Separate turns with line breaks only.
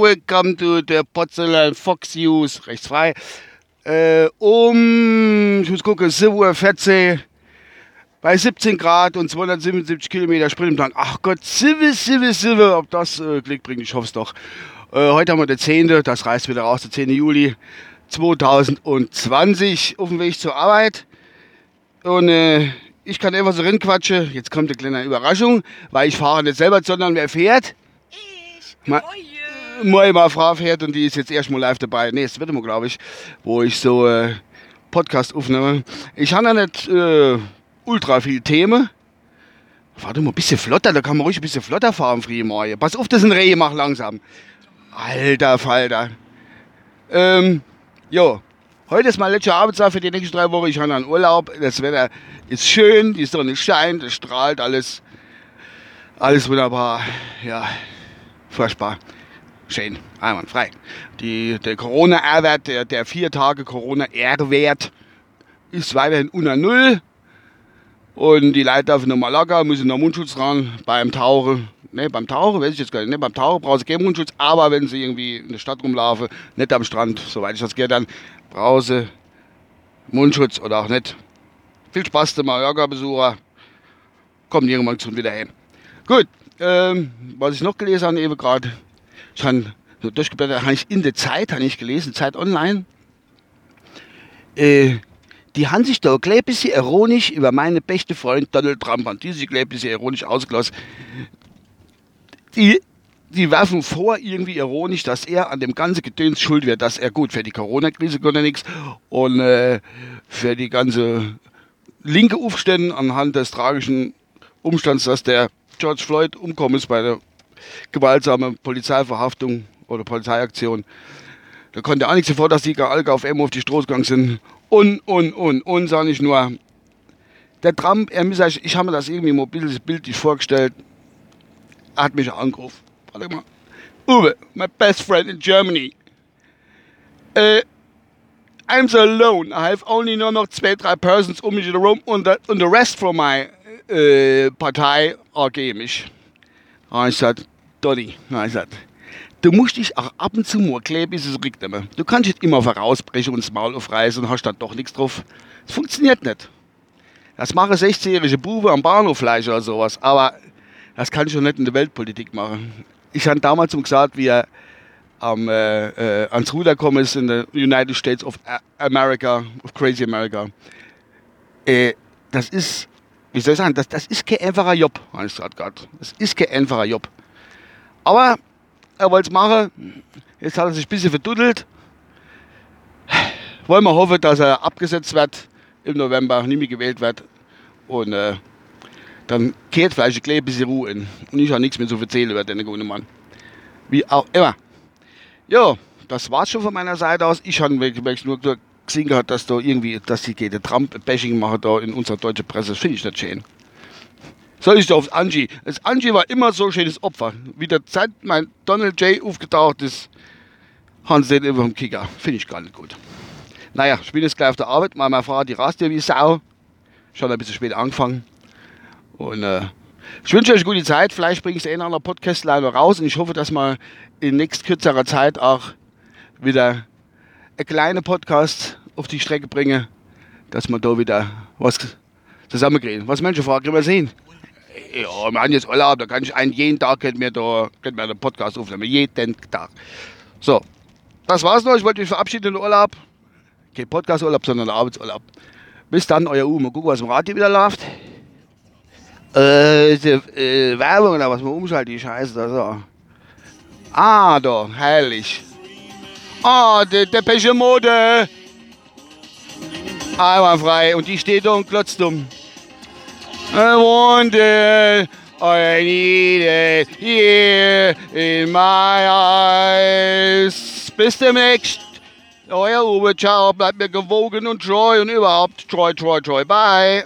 Welcome to the Porzellan Fox News. Rechts frei. Äh, um, ich muss gucken, 7.14 Uhr bei 17 Grad und 277 Kilometer Sprintplan. Ach Gott, Silve, Silve, Silve, ob das äh, Glück bringt, ich hoffe es doch. Äh, heute haben wir den 10., das reißt wieder raus, der 10. Juli 2020 auf dem Weg zur Arbeit. Und äh, ich kann einfach so rinquatschen. Jetzt kommt eine kleine Überraschung, weil ich fahre nicht selber, sondern wer fährt?
Ich,
Ma-.
Moje
mal Frau fährt und die ist jetzt erstmal live dabei. Nee, es wird immer, glaube ich, wo ich so äh, Podcast aufnehme. Ich habe ja nicht äh, ultra viel Themen. Warte mal, ein bisschen flotter, da kann man ruhig ein bisschen flotter fahren, früh morgen. Pass auf, das ist ein Reh, mach langsam. Alter Falter. Ähm, jo, heute ist mein letzter Arbeitstag für die nächsten drei Wochen. Ich habe einen Urlaub. Das Wetter ist schön, die Sonne scheint, es strahlt alles. Alles wunderbar. Ja, furchtbar. Schön, einwandfrei. Die, der Corona-R-Wert, der, der vier Tage Corona-R-Wert ist weiterhin unter Null. Und die Leute dürfen nochmal locker, müssen noch Mundschutz ran beim Tauchen. Ne, beim Tauchen, weiß ich jetzt gar nicht. Ne, beim Tauchen brauchen sie keinen Mundschutz, aber wenn sie irgendwie in der Stadt rumlaufen, nicht am Strand, soweit ich das gehe, dann brauchen sie Mundschutz oder auch nicht. Viel Spaß, der Mallorca-Besucher. Kommt irgendwann schon wieder hin. Gut, ähm, was ich noch gelesen habe, eben gerade, ich habe durchgeblättert, habe ich in der Zeit, habe ich gelesen, Zeit Online, äh, die haben sich da ein bisschen ironisch über meinen besten Freund Donald Trump, haben die sich gleich ein bisschen ironisch ausgelassen. Die, die werfen vor, irgendwie ironisch, dass er an dem ganzen Gedöns schuld wird, dass er gut für die Corona-Krise konnte nichts und äh, für die ganze linke Aufstände anhand des tragischen Umstands, dass der George Floyd umkommen ist bei der gewaltsamen Polizeiverhaftung oder Polizeiaktion. Da konnte auch nichts davor, dass die alle auf einmal auf die Straße gegangen sind. Und, und, und, und, sage ich nur. Der Trump, er sich, ich habe mir das irgendwie mobiles bildlich vorgestellt. Er hat mich angerufen. Warte mal. Uwe, my best friend in Germany. Äh, I'm so alone. I have only nur noch zwei, drei Persons um mich herum und, the- und the rest from my äh, Partei are mich. Und ich sagte, Donny, na, ich du musst dich auch ab und zu mal klären, bis es rückt immer. Du kannst nicht immer vorausbrechen und das Maul aufreißen und hast dann doch nichts drauf. Das funktioniert nicht. Das machen 16-jährige Bube am Bahnhof vielleicht oder sowas, aber das kann ich schon nicht in der Weltpolitik machen. Ich habe damals gesagt, wie er am, äh, äh, ans Ruder gekommen ist in den United States of America, of Crazy America. Äh, das ist, wie soll ich sagen, das, das ist kein einfacher Job, habe ich gesagt gerade. Das ist kein einfacher Job. Aber er wollte es machen. Jetzt hat er sich ein bisschen verduddelt. Wollen wir hoffen, dass er abgesetzt wird im November, nie mehr gewählt wird. Und äh, dann kehrt vielleicht ein kleines bisschen Ruhe in. Und ich habe nichts mehr zu erzählen über den guten Mann. Wie auch immer. Ja, das war's schon von meiner Seite aus. Ich habe wirklich nur gesehen gehabt, dass da irgendwie, dass die gegen Trump-Bashing machen da in unserer deutschen Presse. Das finde ich nicht schön. Soll ich da auf Angie? Das Angie war immer so ein schönes Opfer. Wie der Zeit mein Donald J. aufgetaucht ist, haben sie den über dem Kicker. Finde ich gar nicht gut. Naja, ich bin jetzt gleich auf der Arbeit. Meine Frau, die rast ja wie Sau. Schon ein bisschen spät angefangen. Und äh, ich wünsche euch eine gute Zeit. Vielleicht bringe ich den einen oder anderen Podcast leider raus. Und ich hoffe, dass wir in nächst kürzerer Zeit auch wieder einen kleinen Podcast auf die Strecke bringen, dass wir da wieder was zusammenkriegen. Was Menschen fragen, können wir sehen. Ja, wir haben jetzt Urlaub, da kann ich einen, jeden Tag können wir da können wir einen Podcast aufnehmen. Jeden Tag. So, das war's noch. Ich wollte mich verabschieden in den Urlaub. Kein Podcast-Urlaub, sondern Arbeitsurlaub. Bis dann, euer Uwe. Mal gucken, was im Radio wieder läuft. Äh, die, äh, Werbung oder was man umschaltet, die Scheiße da so. Ah, da, herrlich. Ah, der Depeche Mode. Einwandfrei. Und die steht da und glotzt um. I want it, I need it here in my eyes. Bis demnächst. Euer Uwe, ciao, bleibt mir gewogen und treu und überhaupt treu, treu, treu. Bye.